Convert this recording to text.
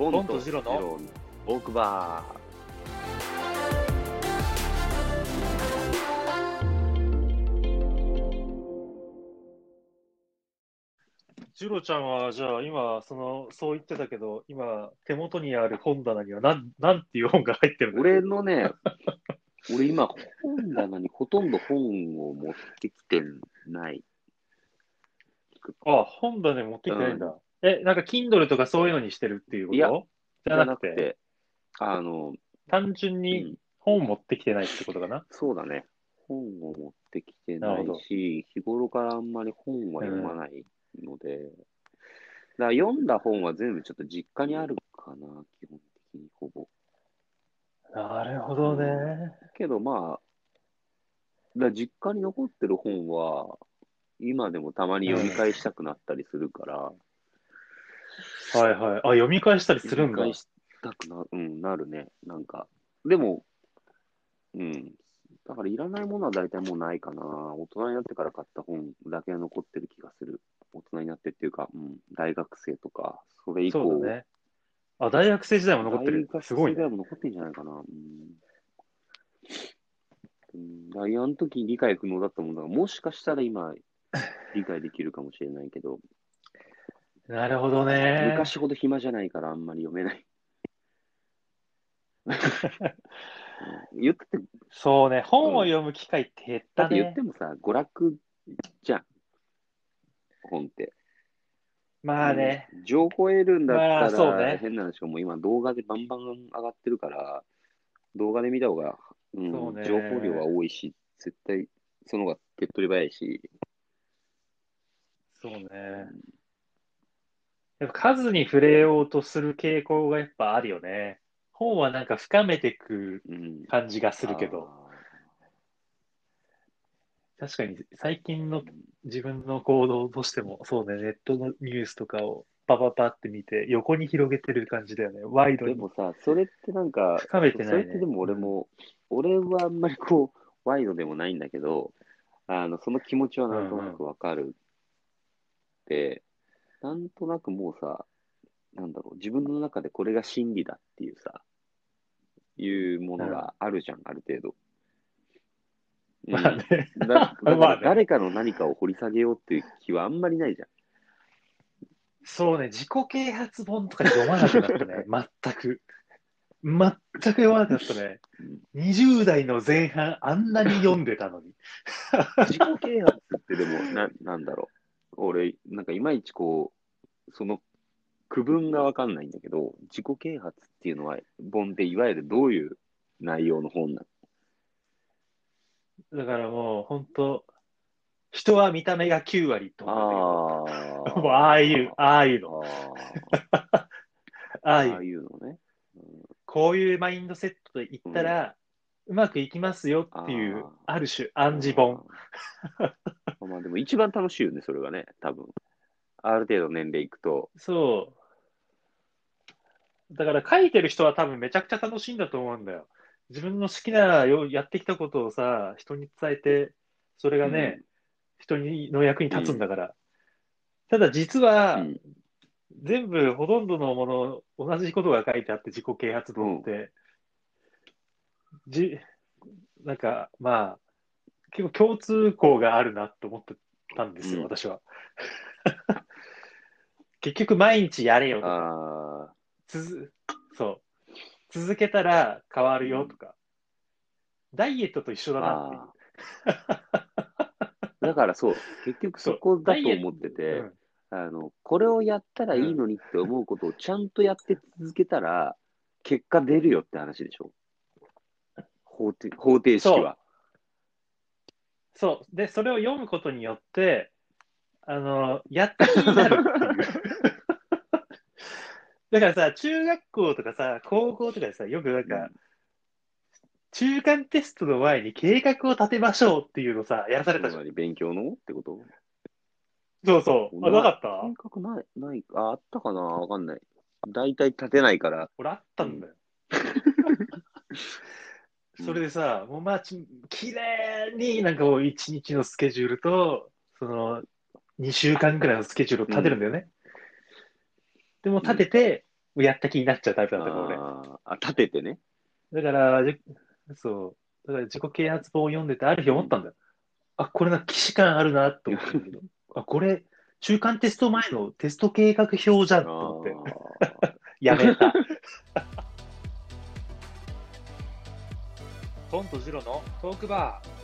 ポポンとジロのオークバジロちゃんは、じゃあ今、その、そう言ってたけど、今、手元にある本棚には、なん、なんていう本が入ってるー。の？俺のね、俺今、本棚にほとんど本を持ってきてない。あ、本棚に持ってきてないんだ。え、なんか、Kindle とかそういうのにしてるっていうこと？いやじじゃゃなくて、なくて、あの、単純うにん、本持ってきてないってことかな？そうだね。本を持ってきてないし、日頃からあんまり本は読まないので、だから読んだ本は全部ちょっと実家にあるかな、基本的にほぼ。なるほどね。けどまあ、だ実家に残ってる本は、今でもたまに読み返したくなったりするから、はいはい。あ、読み返したりするんだ読み。返したくな、うん、なるね。なんか、でも、うん。だからいらないものは大体もうないかな。大人になってから買った本だけが残ってる気がする。大人になってっていうか、うん、大学生とか、それ以降。そうだね。あ、大学生時代も残ってる大。学すごいね。生ぐらいも残ってんじゃないかな。うん。うん、あの時理解不能だったものが、もしかしたら今、理解できるかもしれないけど、なるほどね。昔ほど暇じゃないからあんまり読めない。う ん言ってて、そうね。本を読む機会って減っだったて言っね。てもさ、娯楽じゃん。本って。まあね。うん情報得るんだまあったら、ね変な話がもう今動画でバンバン上がってるから、動画で見た方が、うんね情報量は多いし、絶対その方が手っ取り早いし、そうね。やっぱ数に触れようとする傾向がやっぱあるよね。本はなんか深めていくうん。感じがするけど、確かに最近の自分の行動としても、そうね、ネットのニュースとかをパパパって見て、横に広げてる感じだよね。ワイドに。でもさ、それってなんか、深めてないねそれってでも俺も、俺はあんまりこう、ワイドでもないんだけど、あの、その気持ちはなんとなくわかる。で、なんとなくもうさ、なんだろう、自分の中でこれが真理だっていうさ、いうものがあるじゃん、ある程度。うんまあね。だだか 誰かの何かを掘り下げようっていう気はあんまりないじゃん。そうね、自己啓発本とか読まなくなったね。全く。全く読まなくなったね。20代の前半、あんなに読んでたのに。自己啓発ってでも、な、なんだろう。俺、なんかいまいちこう、その区分がわかんないんだけど、自己啓発っていうのは、本っていわゆるどういう内容の本なだからもう、本当人は見た目が9割との思。あ もうああいう、ああいうあの。ああいう、のね。こういうマインドセットでいったら、うまくいきますよっていう、ある種、暗示本。まあでも一番楽しいよね、それがね、多分。ある程度年齢いくと。そう。だから書いてる人は多分めちゃくちゃ楽しいんだと思うんだよ。自分の好きなよやってきたことをさ、人に伝えて、それがね、人にの役に立つんだから。ただ実は、うん全部ほとんどのもの、同じことが書いてあって、自己啓発本って。じ、なんか、まあ、結構共通項があるなと思ってたんですよ、うん私は。結局、毎日やれよとか、あつづそう。続けたら変わるよとか、ダイエットと一緒あだなっていう。あ。だからそう、結局そこだと思ってて、うんあの、これをやったらいいのにって思うことをちゃんとやって続けたら、結果出るよって話でしょ。方程方程式は。そう。で、それを読むことによって、あの、やった気になるっていう。だからさ、中学校とかさ、高校とかでさ、よくなんか、中間テストの前に計画を立てましょうっていうのさ、やらされたじゃん。勉強の？ってこと？そうそう。あ、なかった？計画ない、ない、あ、あったかな？わかんない。大体立てないから。俺あったんだよ。それでさ、もうまあち、綺麗になんかもう一日のスケジュールと、その、2週間くらいのスケジュールを立てるんだよね。でも立てて、やった気になっちゃうタイプだったから、俺。あ立ててね。だから、じそう。だから自己啓発本を読んでて、ある日思ったんだよ。あ、これな、既視感あるなと思ったんだけど。あ、これ、中間テスト前のテスト計画表じゃんと思って、あ やめた。トンとジロのトークバー。